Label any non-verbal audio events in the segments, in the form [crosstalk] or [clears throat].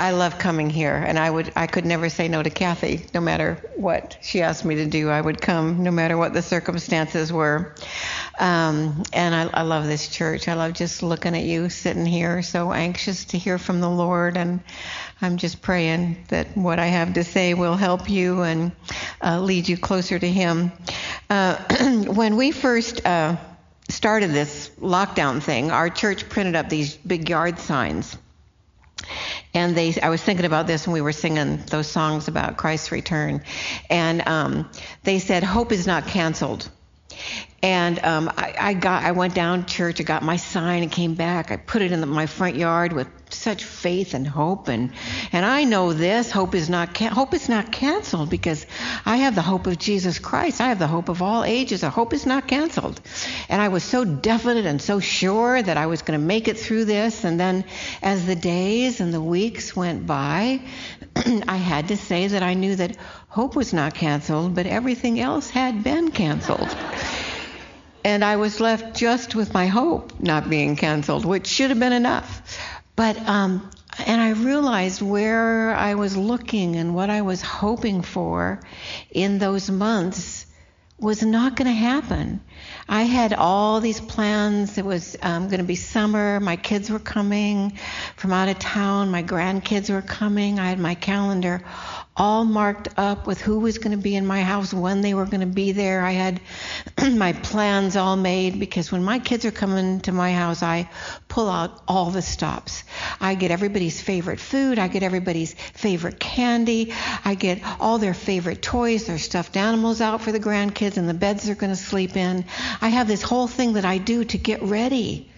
I love coming here, and I would I could never say no to Kathy, no matter what she asked me to do. I would come, no matter what the circumstances were. Um, and I, I love this church. I love just looking at you sitting here, so anxious to hear from the Lord, and I'm just praying that what I have to say will help you and uh, lead you closer to Him. Uh, [clears throat] when we first uh, started this lockdown thing, our church printed up these big yard signs and they I was thinking about this when we were singing those songs about Christ's return, and um, they said hope is not canceled. And um, I, I got, I went down church. I got my sign and came back. I put it in the, my front yard with such faith and hope. And and I know this hope is not hope is not canceled because I have the hope of Jesus Christ. I have the hope of all ages. The hope is not canceled. And I was so definite and so sure that I was going to make it through this. And then, as the days and the weeks went by, [clears throat] I had to say that I knew that hope was not canceled, but everything else had been canceled and I was left just with my hope not being canceled, which should have been enough. But um, and I realized where I was looking and what I was hoping for in those months was not going to happen. I had all these plans. It was um, going to be summer. My kids were coming from out of town. My grandkids were coming. I had my calendar all marked up with who was going to be in my house, when they were going to be there. I had [clears throat] my plans all made because when my kids are coming to my house, I pull out all the stops. I get everybody's favorite food, I get everybody's favorite candy, I get all their favorite toys, their stuffed animals out for the grandkids, and the beds they're going to sleep in. I have this whole thing that I do to get ready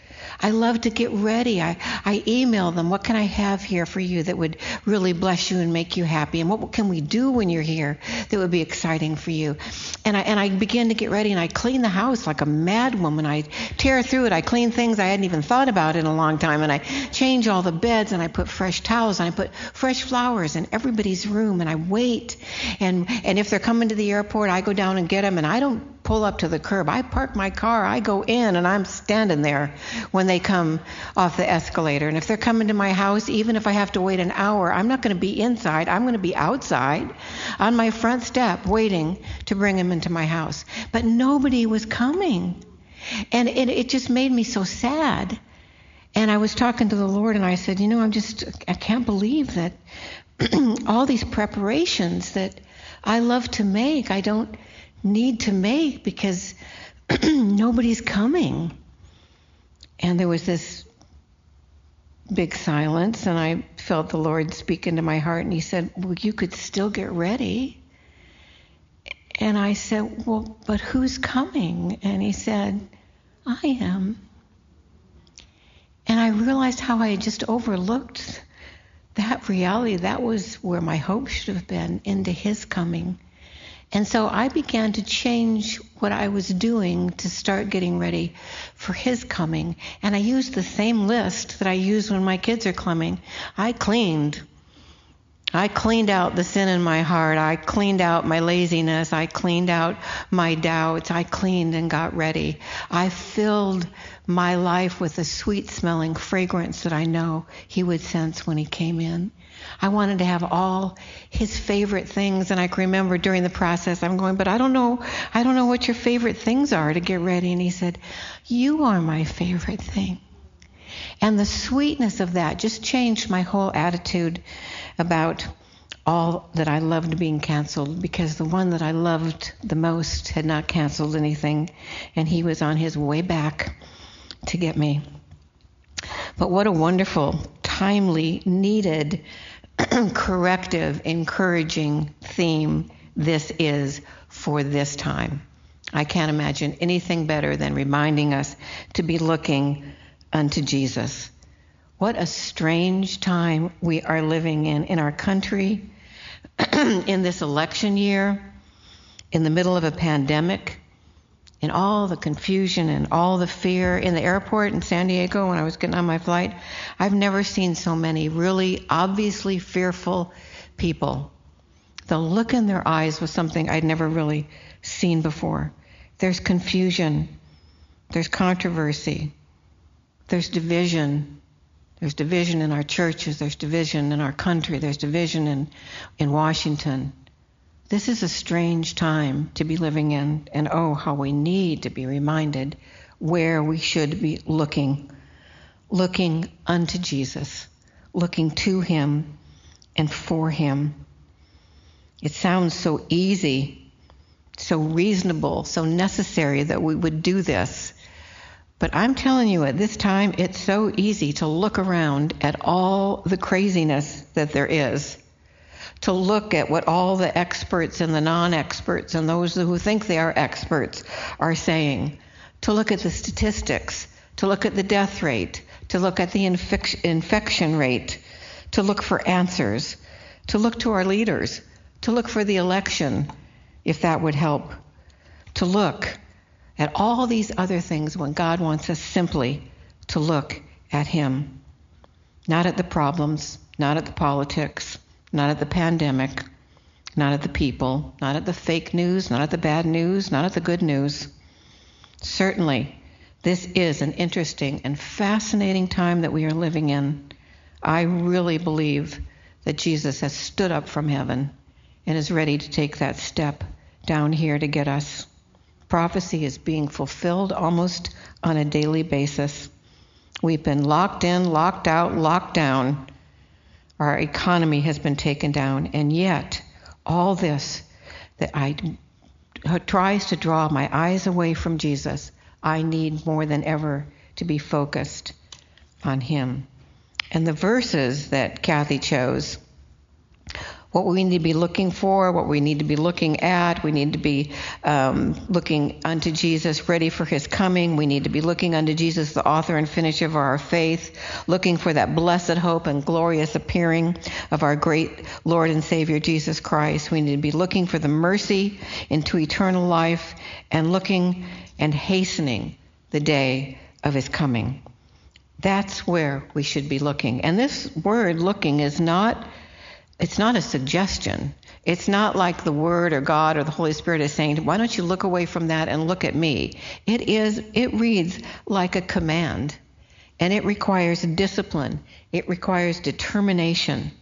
I love to get ready. I, I email them, what can I have here for you that would really bless you and make you happy? And what can we do when you're here that would be exciting for you? And I, and I begin to get ready and I clean the house like a mad woman. I tear through it. I clean things I hadn't even thought about in a long time. And I change all the beds and I put fresh towels and I put fresh flowers in everybody's room and I wait. And, and if they're coming to the airport, I go down and get them and I don't pull up to the curb. I park my car, I go in, and I'm standing there when they come off the escalator. And if they're coming to my house, even if I have to wait an hour, I'm not going to be inside. I'm going to be outside on my front step waiting to bring them into my house. But nobody was coming. And it, it just made me so sad. And I was talking to the Lord, and I said, You know, I'm just, I can't believe that [clears throat] all these preparations that I love to make, I don't need to make because [clears throat] nobody's coming. And there was this big silence, and I felt the Lord speak into my heart, and He said, Well, you could still get ready. And I said, Well, but who's coming? And He said, I am. And I realized how I had just overlooked that reality. That was where my hope should have been into His coming. And so I began to change what I was doing to start getting ready for his coming. And I used the same list that I use when my kids are coming. I cleaned. I cleaned out the sin in my heart. I cleaned out my laziness. I cleaned out my doubts. I cleaned and got ready. I filled my life with the sweet smelling fragrance that I know he would sense when he came in. I wanted to have all his favorite things. And I can remember during the process, I'm going, but I don't know, I don't know what your favorite things are to get ready. And he said, You are my favorite thing. And the sweetness of that just changed my whole attitude about all that I loved being canceled because the one that I loved the most had not canceled anything, and he was on his way back to get me. But what a wonderful, timely, needed [clears throat] corrective, encouraging theme this is for this time. I can't imagine anything better than reminding us to be looking unto Jesus. What a strange time we are living in in our country, [clears throat] in this election year, in the middle of a pandemic, in all the confusion and all the fear in the airport in San Diego when I was getting on my flight, I've never seen so many really obviously fearful people. The look in their eyes was something I'd never really seen before. There's confusion, there's controversy, there's division, There's division in our churches, there's division in our country, there's division in, in Washington. This is a strange time to be living in, and oh, how we need to be reminded where we should be looking. Looking unto Jesus, looking to Him and for Him. It sounds so easy, so reasonable, so necessary that we would do this. But I'm telling you, at this time, it's so easy to look around at all the craziness that there is to look at what all the experts and the non experts and those who think they are experts are saying, to look at the statistics, to look at the death rate, to look at the infection rate, to look for answers, to look to our leaders, to look for the election, if that would help, to look at all these other things when God wants us simply to look at Him. Not at the problems, not at the politics, not at the pandemic, not at the people, not at the fake news, not at the bad news, not at the good news. Certainly, this is an interesting and fascinating time that we are living in. I really believe that Jesus has stood up from heaven and is ready to take that step down here to get us. Prophecy is being fulfilled almost on a daily basis. We've been locked in, locked out, locked down our economy has been taken down, and yet all this that I tries to draw my eyes away from Jesus, I need more than ever to be focused on Him. And the verses that Kathy chose what we need to be looking for, what we need to be looking at. We need to be um, looking unto Jesus, ready for his coming. We need to be looking unto Jesus, the author and finisher of our faith, looking for that blessed hope and glorious appearing of our great Lord and Savior Jesus Christ. We need to be looking for the mercy into eternal life and looking and hastening the day of his coming. That's where we should be looking. And this word looking is not it's not a suggestion. It's not like the Word or God or the Holy Spirit is saying, why don't you look away from that and look at me? It is, it reads like a command. And it requires discipline. It requires determination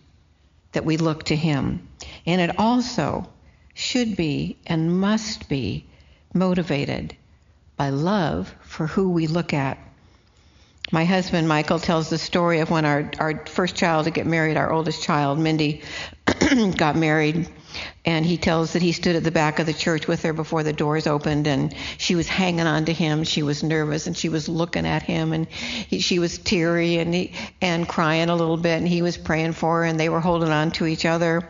that we look to Him. And it also should be and must be motivated by love for who we look at my husband, Michael, tells the story of when our, our first child to get married, our oldest child, Mindy, [clears throat] got married. And he tells that he stood at the back of the church with her before the doors opened, and she was hanging on to him. She was nervous, and she was looking at him, and he, she was teary and he, and crying a little bit. And he was praying for her, and they were holding on to each other.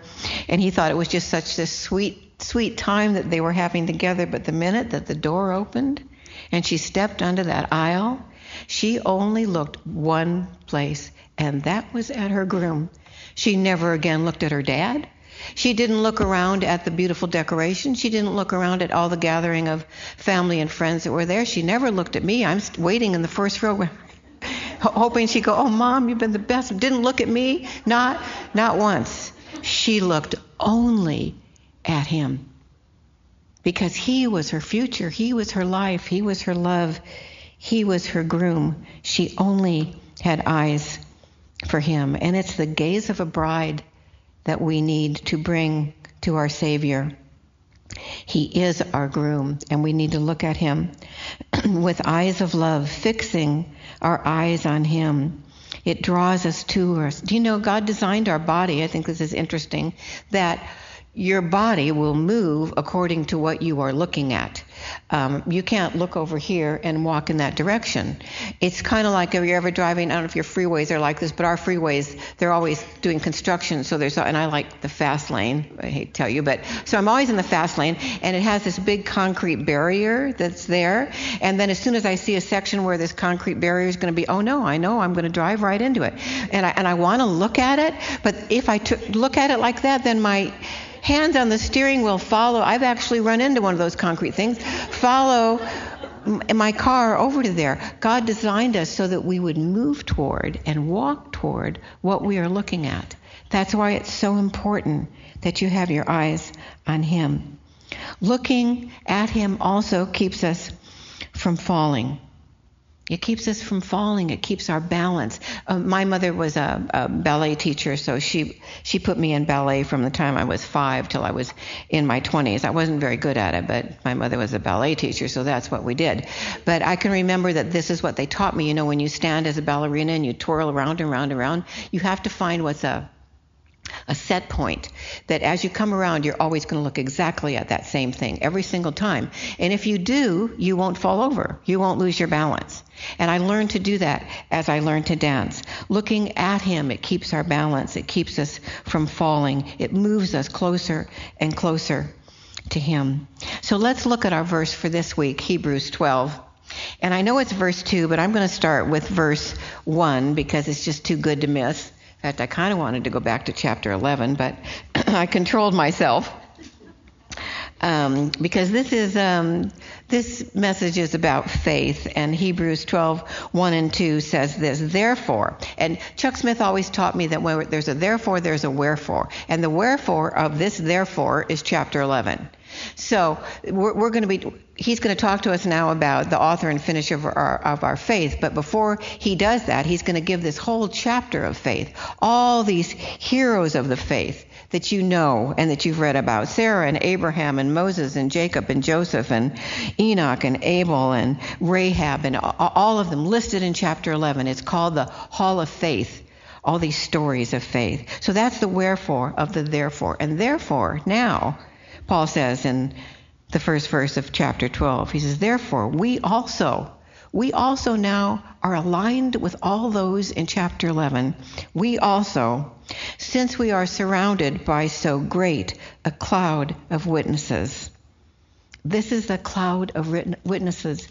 And he thought it was just such this sweet, sweet time that they were having together. But the minute that the door opened, and she stepped onto that aisle, she only looked one place, and that was at her groom. She never again looked at her dad. She didn't look around at the beautiful decoration. She didn't look around at all the gathering of family and friends that were there. She never looked at me. I'm waiting in the first row, [laughs] hoping she'd go, "Oh, mom, you've been the best." Didn't look at me, not not once. She looked only at him because he was her future. He was her life. He was her love. He was her groom. She only had eyes for him. And it's the gaze of a bride that we need to bring to our Savior. He is our groom, and we need to look at him [clears throat] with eyes of love, fixing our eyes on him. It draws us to us. Do you know God designed our body? I think this is interesting that your body will move according to what you are looking at. Um, you can't look over here and walk in that direction. It's kind of like if you're ever driving. I don't know if your freeways are like this, but our freeways they're always doing construction. So there's and I like the fast lane. I hate to tell you, but so I'm always in the fast lane, and it has this big concrete barrier that's there. And then as soon as I see a section where this concrete barrier is going to be, oh no, I know I'm going to drive right into it, and I and I want to look at it, but if I t- look at it like that, then my hands on the steering wheel follow. I've actually run into one of those concrete things. Follow my car over to there. God designed us so that we would move toward and walk toward what we are looking at. That's why it's so important that you have your eyes on Him. Looking at Him also keeps us from falling. It keeps us from falling. It keeps our balance. Uh, my mother was a, a, ballet teacher, so she she put me in ballet from the time I was five till I was in my 20s. I wasn't very good at it, but my mother was a ballet teacher, so that's what we did. But I can remember that this is what they taught me. You know, when you stand as a ballerina and you twirl around and around and around, you have to find what's a a set point that as you come around, you're always going to look exactly at that same thing every single time. And if you do, you won't fall over. You won't lose your balance. And I learned to do that as I learned to dance. Looking at him, it keeps our balance. It keeps us from falling. It moves us closer and closer to him. So let's look at our verse for this week, Hebrews 12. And I know it's verse 2, but I'm going to start with verse 1 because it's just too good to miss. In fact, I kind of wanted to go back to chapter 11, but [clears throat] I controlled myself. Um, because this is um, this message is about faith, and Hebrews 12, 1 and 2 says this, therefore. And Chuck Smith always taught me that when there's a therefore, there's a wherefore. And the wherefore of this therefore is chapter 11. So we're, we're going to be, he's going to talk to us now about the author and finisher of our, of our faith. But before he does that, he's going to give this whole chapter of faith, all these heroes of the faith that you know and that you've read about Sarah and Abraham and Moses and Jacob and Joseph and Enoch and Abel and Rahab and all of them listed in chapter 11. It's called the Hall of Faith. All these stories of faith. So that's the wherefore of the therefore. And therefore, now, Paul says in the first verse of chapter 12, he says, Therefore, we also, we also now are aligned with all those in chapter 11. We also, since we are surrounded by so great a cloud of witnesses. This is the cloud of witnesses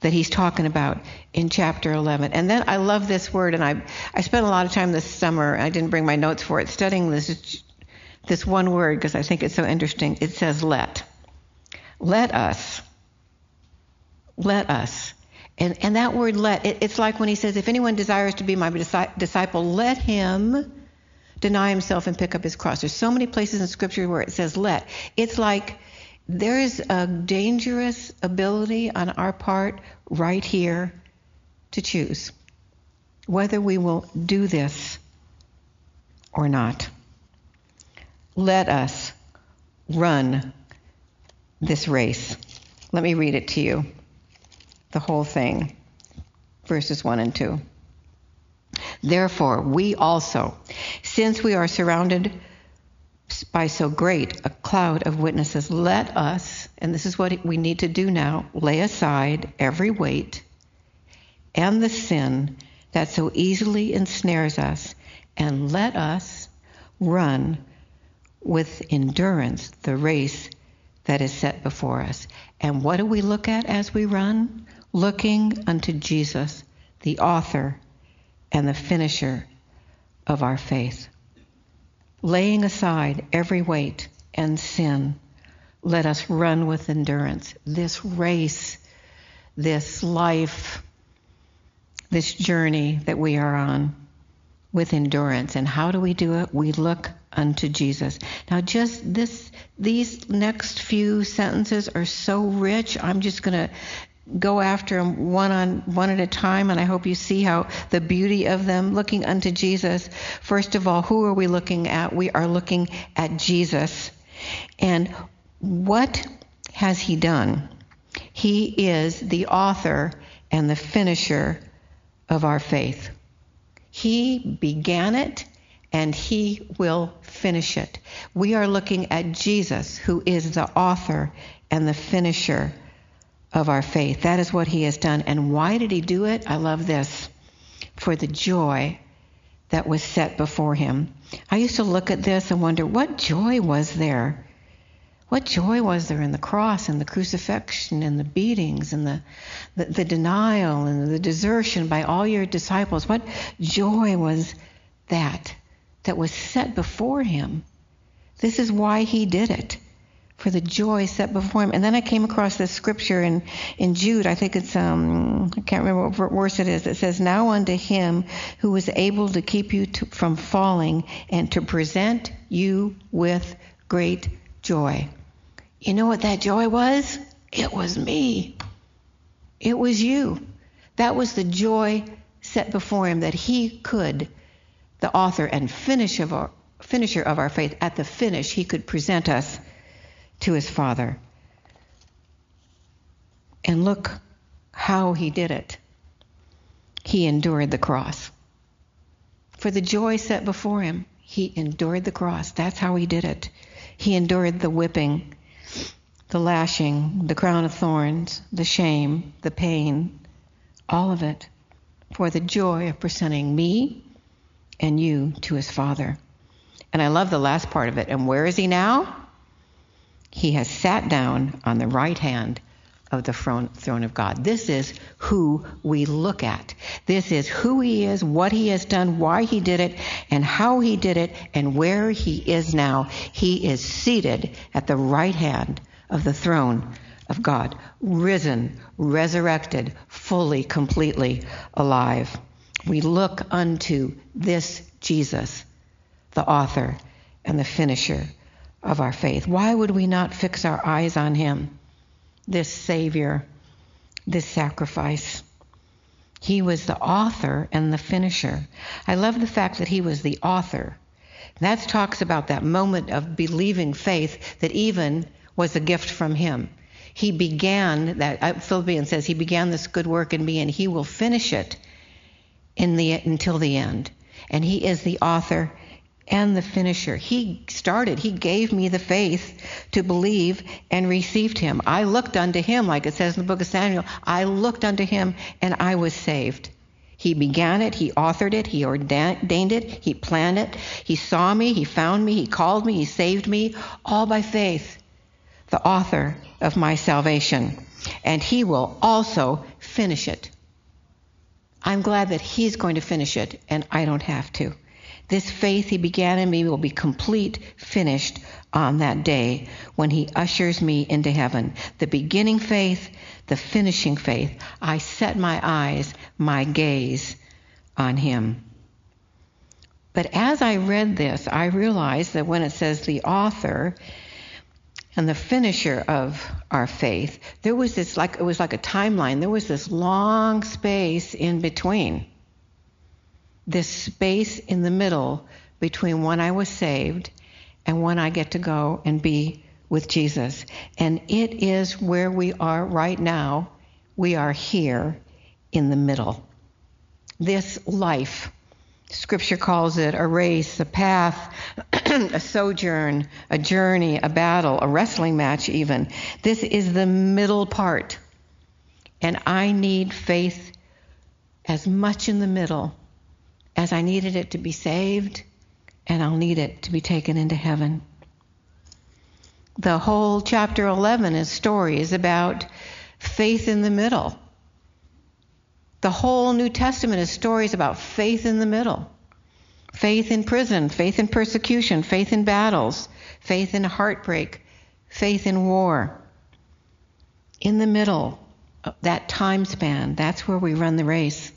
that he's talking about in chapter 11. And then I love this word, and I, I spent a lot of time this summer, I didn't bring my notes for it, studying this this one word because I think it's so interesting. It says let. Let us. Let us. And, and that word let, it, it's like when he says, if anyone desires to be my disciple, let him deny himself and pick up his cross. There's so many places in Scripture where it says let. It's like there is a dangerous ability on our part right here to choose whether we will do this or not let us run this race. Let me read it to you, the whole thing, verses 1 and 2. Therefore, we also, since we are surrounded by so great a cloud of witnesses, let us, and this is what we need to do now, lay aside every weight and the sin that so easily ensnares us, and let us run with endurance the race that is set before us. And what do we look at as we run? Looking unto Jesus, the author and the finisher of our faith. Laying aside every weight and sin, let us run with endurance this race, this life, this journey that we are on with endurance. And how do we do it? We look unto Jesus. Now, just this, these next few sentences are so rich. I'm just going to go after them one on one at a time, and I hope you see how the beauty of them. Looking unto Jesus. First of all, who are we looking at? We are looking at Jesus, and what has He done? He is the author and the finisher of our faith. He began it and he will finish it. We are looking at Jesus, who is the author and the finisher of our faith. That is what he has done. And why did he do it? I love this. For the joy that was set before him. I used to look at this and wonder what joy was there? What joy was there in the cross and the crucifixion and the beatings and the, the, the denial and the desertion by all your disciples? What joy was that? That was set before him. This is why he did it, for the joy set before him. And then I came across this scripture in, in Jude, I think it's, um, I can't remember what verse it is, it says, Now unto him who was able to keep you to, from falling and to present you with great joy. You know what that joy was? It was me. It was you. That was the joy set before him that he could, the author and finish of our, finisher of our faith, at the finish, he could present us to his Father. And look how he did it. He endured the cross. For the joy set before him, he endured the cross. That's how he did it. He endured the whipping, the lashing, the crown of thorns, the shame, the pain, all of it, for the joy of presenting me and you to his Father. And I love the last part of it. And where is he now? He has sat down on the right hand of the throne of God. This is who we look at. This is who he is, what he has done, why he did it, and how he did it, and where he is now. He is seated at the right hand of the throne of God, risen, resurrected, fully, completely alive. We look unto this Jesus, the author and the finisher of our faith. Why would we not fix our eyes on him? this Savior, this sacrifice. He was the author and the finisher. I love the fact that he was the author. That talks about that moment of believing faith that even was a gift from him. He began that uh, Philippians says he began this good work in me and he will finish it in the until the end. And he is the author and the finisher. He started, he gave me the faith to believe and received him. I looked unto him, like it says in the book of Samuel. I looked unto him and I was saved. He began it, he authored it, he ordained it, he planned it. He saw me, he found me, he called me, he saved me, all by faith. The author of my salvation. And he will also finish it. I'm glad that he's going to finish it and I don't have to. This faith he began in me will be complete, finished on that day when he ushers me into heaven. The beginning faith, the finishing faith. I set my eyes, my gaze on him. But as I read this, I realized that when it says the author and the finisher of our faith, there was this like it was like a timeline. There was this long space in between this space in the middle between when I was saved and when I get to go and be with Jesus. And it is where we are right now. We are here in the middle. This life, Scripture calls it a race, a path, [clears throat] a sojourn, a journey, a battle, a wrestling match, even. This is the middle part. And I need faith as much in the middle as I needed it to be saved, and I'll need it to be taken into heaven. The whole chapter 11 is stories about faith in the middle. The whole New Testament is stories about faith in the middle. Faith in prison, faith in persecution, faith in battles, faith in heartbreak, faith in war. In the middle, that time span, that's where we run the race.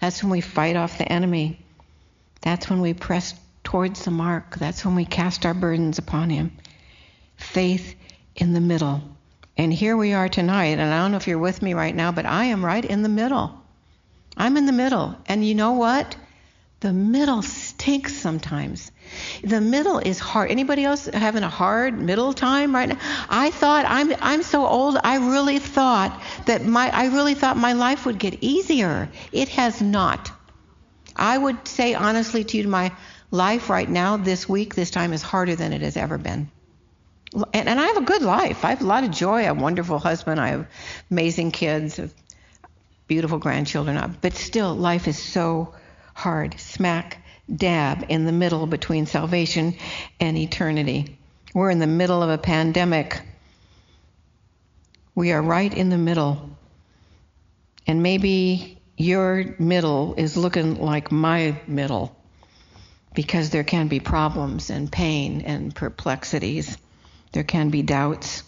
That's when we fight off the enemy. That's when we press towards the mark. That's when we cast our burdens upon Him. Faith in the middle. And here we are tonight, and I don't know if you're with me right now, but I am right in the middle. I'm in the middle. And you know what? The middle stinks sometimes. The middle is hard. Anybody else having a hard middle time right now? I thought I'm I'm so old. I really thought that my I really thought my life would get easier. It has not. I would say honestly to you, my life right now, this week, this time is harder than it has ever been. And, and I have a good life. I have a lot of joy. I have a wonderful husband. I have amazing kids, beautiful grandchildren. But still, life is so hard. Smack dab in the middle between salvation and eternity. We're in the middle of a pandemic. We are right in the middle. And maybe your middle is looking like my middle because there can be problems and pain and perplexities. There can be doubts.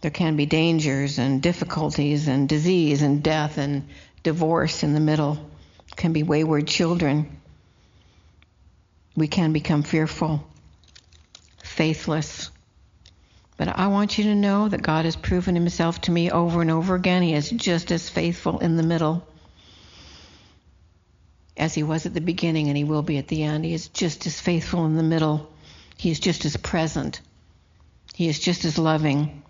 There can be dangers and difficulties and disease and death and divorce in the middle. Can be wayward children we can become fearful, faithless, But I want you to know that God has proven himself to me over and over again. He is just as faithful in the middle as he was at the beginning and he will be at the end. He is just as faithful in the middle. He is just as present. He is just as loving.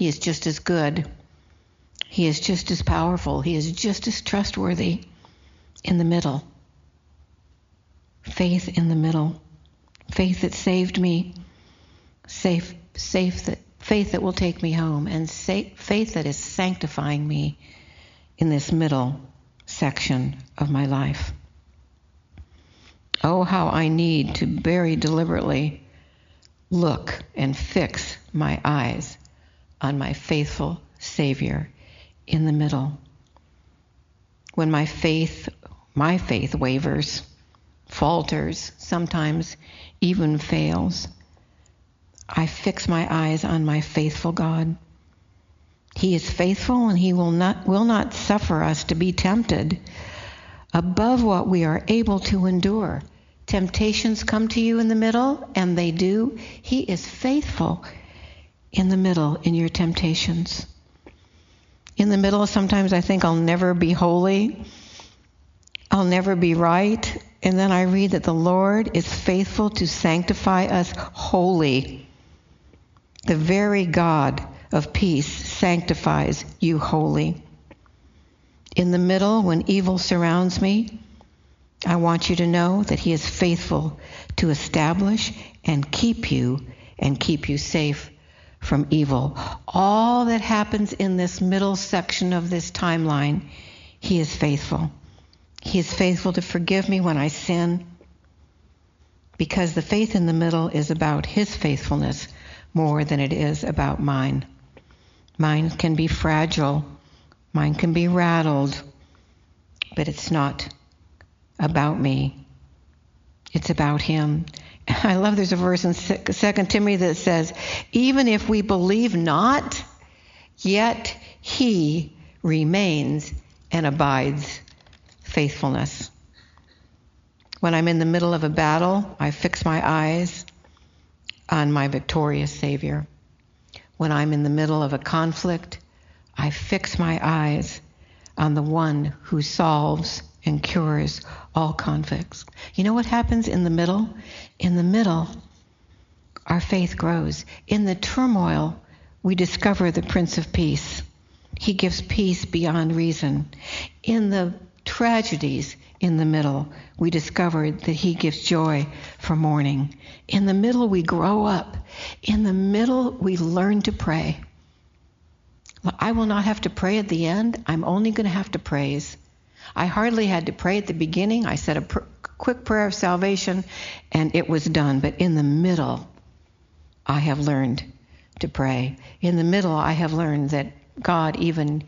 He is just as good. He is just as powerful. He is just as trustworthy in the middle. Faith in the middle. Faith that saved me. Safe, safe that, faith that will take me home. And faith that is sanctifying me in this middle section of my life. Oh, how I need to very deliberately look and fix my eyes on my faithful Savior in the middle. When my faith, my faith wavers, falters, sometimes even fails, I fix my eyes on my faithful God. He is faithful and he will not will not suffer us to be tempted above what we are able to endure. Temptations come to you in the middle, and they do. He is faithful in the middle in your temptations. In the middle, sometimes I think I'll never be holy, I'll never be right. And then I read that the Lord is faithful to sanctify us wholly. The very God of peace sanctifies you wholly. In the middle, when evil surrounds me, I want you to know that He is faithful to establish and keep you and keep you safe from evil. All that happens in this middle section of this timeline, He is faithful. He is faithful to forgive me when I sin because the faith in the middle is about His faithfulness more than it is about mine. Mine can be fragile Mine can be rattled, but it's not about me. It's about him. [laughs] I love there's a verse in 2 Timothy that says, even if we believe not, yet he remains and abides faithfulness. When I'm in the middle of a battle, I fix my eyes on my victorious Savior. When I'm in the middle of a conflict, I fix my eyes on the one who solves and cures all conflicts. You know what happens in the middle? In the middle, our faith grows. In the turmoil, we discover the Prince of Peace. He gives peace beyond reason. In the tragedies in the middle, we discover that He gives joy for mourning. In the middle, we grow up. In the middle, we learn to pray. I will not have to pray at the end. I'm only going to have to praise. I hardly had to pray at the beginning. I said a pr- quick prayer of salvation and it was done. But in the middle, I have learned to pray. In the middle, I have learned that God even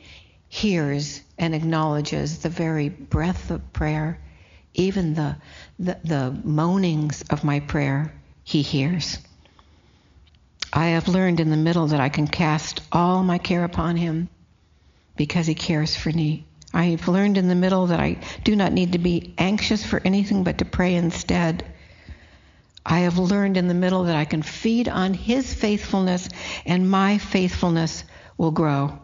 hears and acknowledges the very breath of prayer, even the, the, the moanings of my prayer, He hears. I have learned in the middle that I can cast all my care upon Him because He cares for me. I have learned in the middle that I do not need to be anxious for anything but to pray instead. I have learned in the middle that I can feed on His faithfulness and my faithfulness will grow.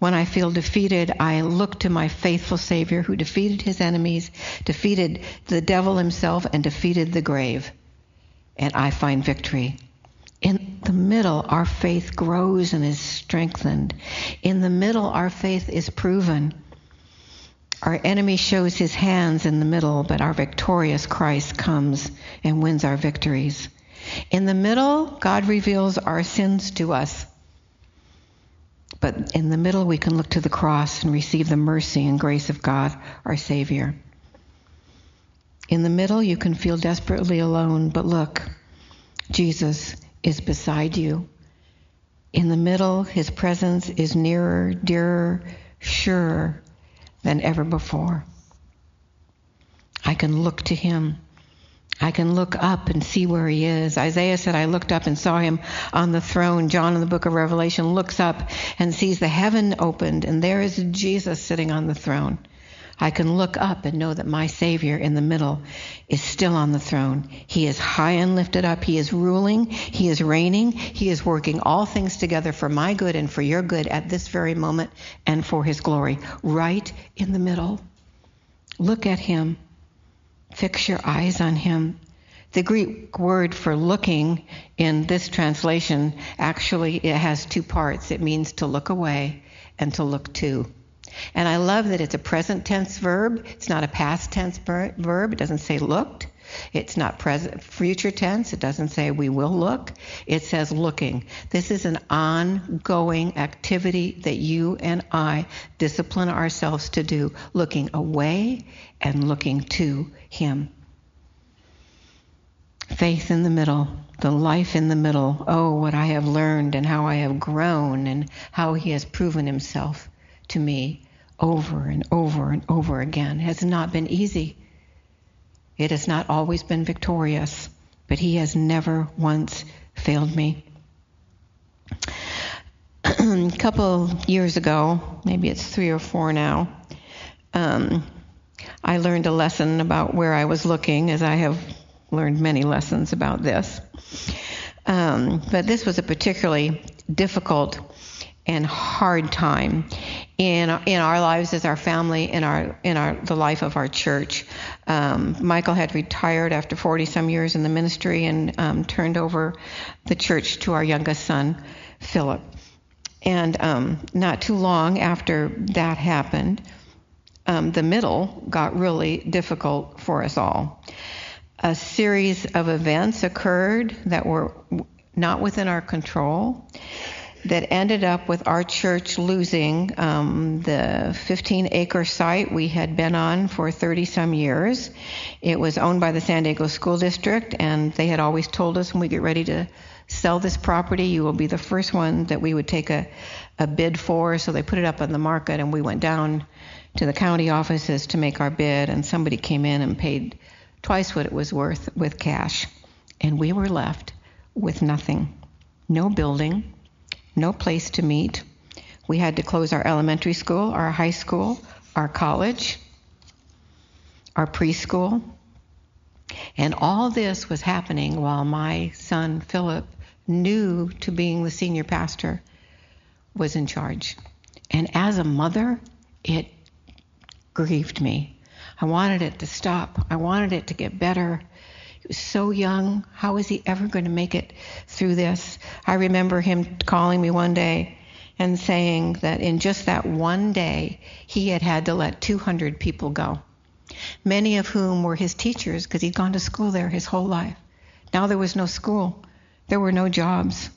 When I feel defeated, I look to my faithful Savior who defeated his enemies, defeated the devil himself, and defeated the grave. And I find victory. In the middle, our faith grows and is strengthened. In the middle, our faith is proven. Our enemy shows his hands in the middle, but our victorious Christ comes and wins our victories. In the middle, God reveals our sins to us. But in the middle, we can look to the cross and receive the mercy and grace of God, our Savior. In the middle, you can feel desperately alone, but look, Jesus is beside you. In the middle, his presence is nearer, dearer, surer than ever before. I can look to him. I can look up and see where he is. Isaiah said, I looked up and saw him on the throne. John in the book of Revelation looks up and sees the heaven opened, and there is Jesus sitting on the throne. I can look up and know that my Savior in the middle is still on the throne. He is high and lifted up. He is ruling. He is reigning. He is working all things together for my good and for your good at this very moment and for His glory. Right in the middle. Look at Him. Fix your eyes on Him. The Greek word for looking in this translation actually it has two parts. It means to look away and to look to. And I love that it's a present tense verb. It's not a past tense verb. It doesn't say looked. It's not present future tense. It doesn't say we will look. It says looking. This is an ongoing activity that you and I discipline ourselves to do, looking away and looking to him. Faith in the middle, the life in the middle. Oh, what I have learned and how I have grown and how he has proven himself to me over and over and over again has not been easy. It has not always been victorious, but He has never once failed me. A [clears throat] couple years ago, maybe it's three or four now, um, I learned a lesson about where I was looking, as I have learned many lessons about this. Um, but this was a particularly difficult and hard time in in our lives as our family in our in our the life of our church. Um, Michael had retired after 40 some years in the ministry and um, turned over the church to our youngest son, Philip. And um, not too long after that happened, um, the middle got really difficult for us all. A series of events occurred that were not within our control that ended up with our church losing um, the 15 acre site we had been on for 30 some years. It was owned by the San Diego School District, and they had always told us when we get ready to sell this property, you will be the first one that we would take a, a bid for. So they put it up on the market, and we went down to the county offices to make our bid, and somebody came in and paid twice what it was worth with cash. And we were left with nothing no building no place to meet. We had to close our elementary school, our high school, our college, our preschool. And all this was happening while my son Philip, new to being the senior pastor, was in charge. And as a mother, it grieved me. I wanted it to stop. I wanted it to get better. So young. How is he ever going to make it through this? I remember him calling me one day and saying that in just that one day, he had had to let 200 people go, many of whom were his teachers because he'd gone to school there his whole life. Now there was no school, there were no jobs.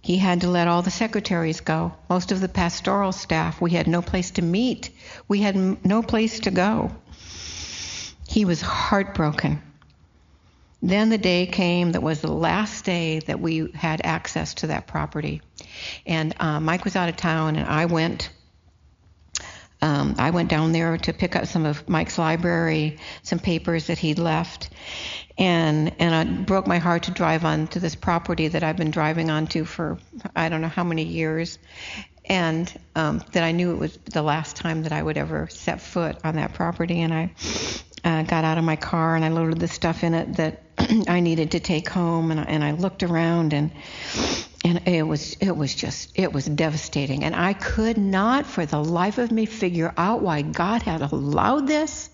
He had to let all the secretaries go, most of the pastoral staff. We had no place to meet, we had no place to go. He was heartbroken. Then the day came that was the last day that we had access to that property. And uh, Mike was out of town, and I went. Um, I went down there to pick up some of Mike's library, some papers that he'd left, and and it broke my heart to drive on to this property that I've been driving onto for I don't know how many years, and um, that I knew it was the last time that I would ever set foot on that property. And I uh, got out of my car and I loaded the stuff in it that [clears throat] I needed to take home, and I, and I looked around and and it was it was just it was devastating, and I could not for the life of me figure out why God had allowed this.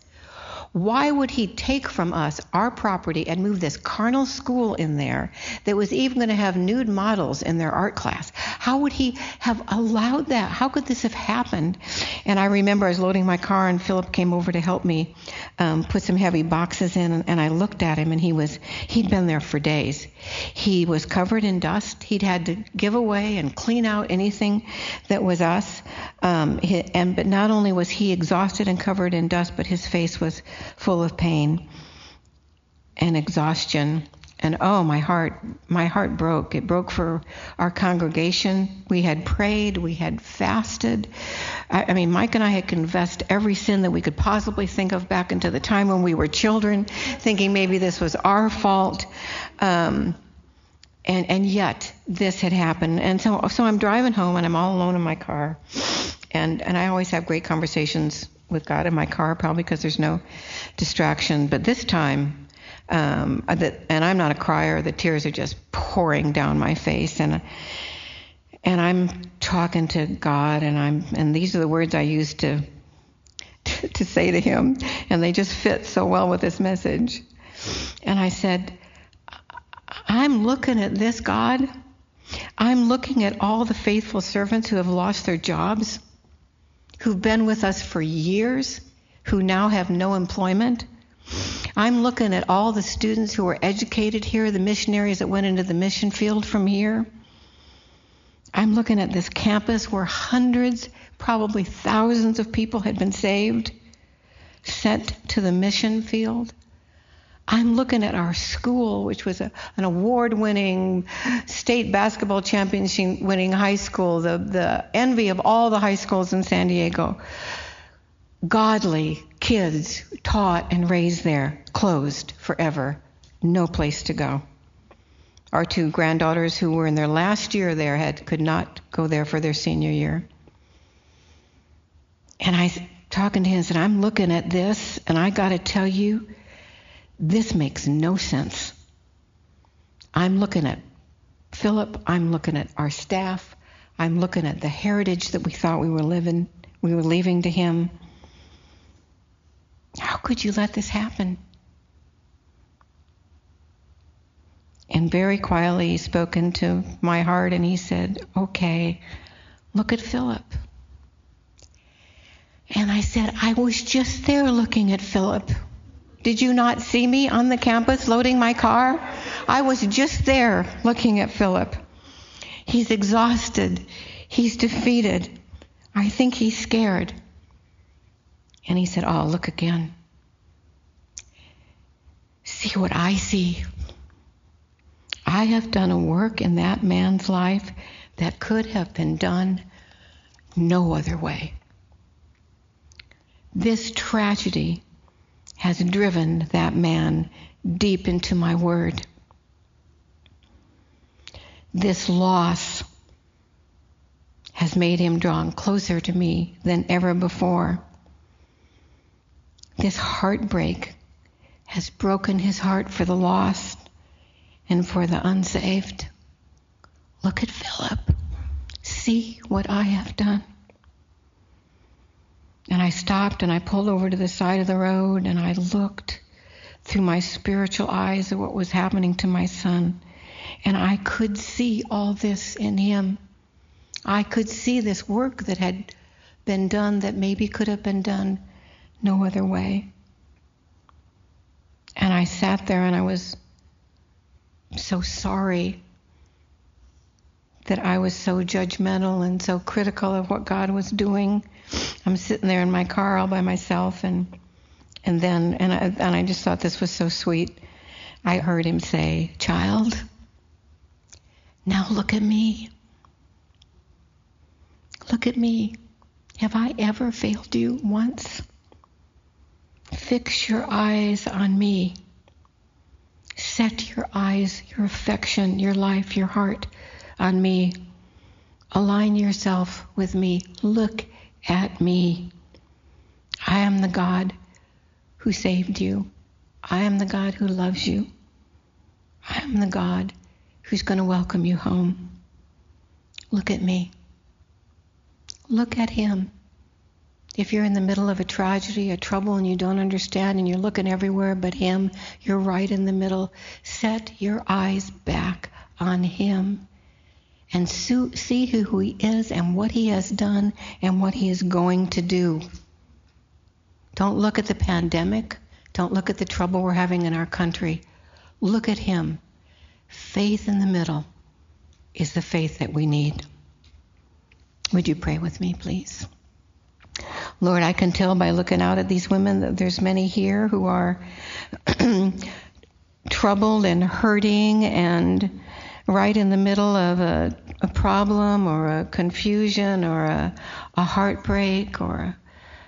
Why would he take from us our property and move this carnal school in there that was even going to have nude models in their art class? How would he have allowed that? How could this have happened? And I remember I was loading my car and Philip came over to help me um, put some heavy boxes in, and I looked at him and he was he'd been there for days. He was covered in dust. He'd had to give away and clean out anything that was us. Um, and but not only was he exhausted and covered in dust, but his face was full of pain and exhaustion. And oh, my heart, my heart broke. It broke for our congregation. We had prayed, we had fasted. I, I, mean, Mike and I had confessed every sin that we could possibly think of back into the time when we were children, thinking maybe this was our fault. Um, and and yet this had happened. And so so I'm driving home and I'm all alone in my car, and and I always have great conversations with God in my car, probably because there's no distraction. But this time, um, that, and I'm not a crier. The tears are just pouring down my face, and and I'm talking to God, and I'm and these are the words I used to to, [laughs] to say to Him, and they just fit so well with this message. And I said, I'm looking at this God. I'm looking at all the faithful servants who have lost their jobs, who've been with us for years, who now have no employment. I'm looking at all the students who were educated here, the missionaries that went into the mission field from here. I'm looking at this campus where hundreds, probably thousands of people had been saved, sent to the mission field. I'm looking at our school, which was a, an award winning state basketball championship winning high school, the, the envy of all the high schools in San Diego. Godly kids taught and raised there, closed forever, no place to go. Our two granddaughters who were in their last year there had could not go there for their senior year. And I talking to him and said, I'm looking at this and I gotta tell you, this makes no sense. I'm looking at Philip, I'm looking at our staff, I'm looking at the heritage that we thought we were living, we were leaving to him. How could you let this happen? And very quietly he spoke into my heart and he said, Okay, look at Philip. And I said, I was just there looking at Philip. Did you not see me on the campus loading my car? I was just there looking at Philip. He's exhausted. He's defeated. I think he's scared. And he said, Oh, look again. See what I see. I have done a work in that man's life that could have been done no other way. This tragedy has driven that man deep into my word. This loss has made him drawn closer to me than ever before. This heartbreak has broken his heart for the lost and for the unsaved. Look at Philip. See what I have done. And I stopped and I pulled over to the side of the road and I looked through my spiritual eyes at what was happening to my son. And I could see all this in him. I could see this work that had been done that maybe could have been done no other way. And I sat there and I was so sorry that I was so judgmental and so critical of what God was doing. I'm sitting there in my car all by myself, and and then and I, and I just thought this was so sweet. I heard him say, "Child, now look at me. Look at me. Have I ever failed you once? Fix your eyes on me." Set your eyes, your affection, your life, your heart on me. Align yourself with me. Look at me. I am the God who saved you. I am the God who loves you. I am the God who's going to welcome you home. Look at me. Look at him. If you're in the middle of a tragedy, a trouble, and you don't understand, and you're looking everywhere but Him, you're right in the middle. Set your eyes back on Him and see who He is and what He has done and what He is going to do. Don't look at the pandemic. Don't look at the trouble we're having in our country. Look at Him. Faith in the middle is the faith that we need. Would you pray with me, please? Lord, I can tell by looking out at these women that there's many here who are [clears throat] troubled and hurting and right in the middle of a, a problem or a confusion or a, a heartbreak or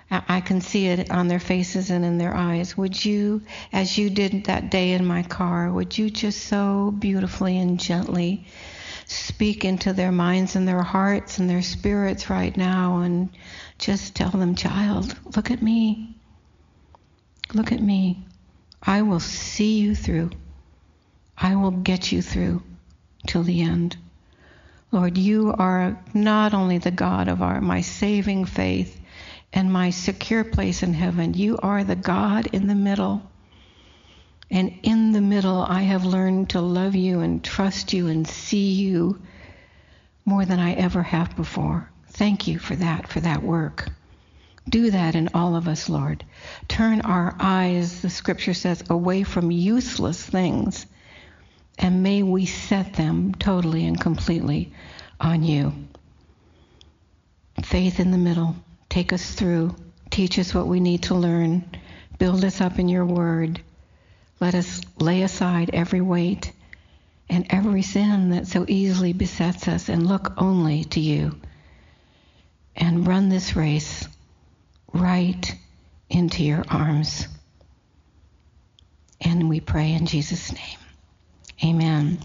a, I can see it on their faces and in their eyes. Would you, as you did that day in my car, would you just so beautifully and gently speak into their minds and their hearts and their spirits right now and just tell them, child, look at me. Look at me. I will see you through. I will get you through till the end. Lord, you are not only the God of our my saving faith and my secure place in heaven, you are the God in the middle. And in the middle, I have learned to love you and trust you and see you more than I ever have before. Thank you for that, for that work. Do that in all of us, Lord. Turn our eyes, the scripture says, away from useless things, and may we set them totally and completely on you. Faith in the middle. Take us through. Teach us what we need to learn. Build us up in your word. Let us lay aside every weight and every sin that so easily besets us and look only to you. And run this race right into your arms. And we pray in Jesus' name. Amen.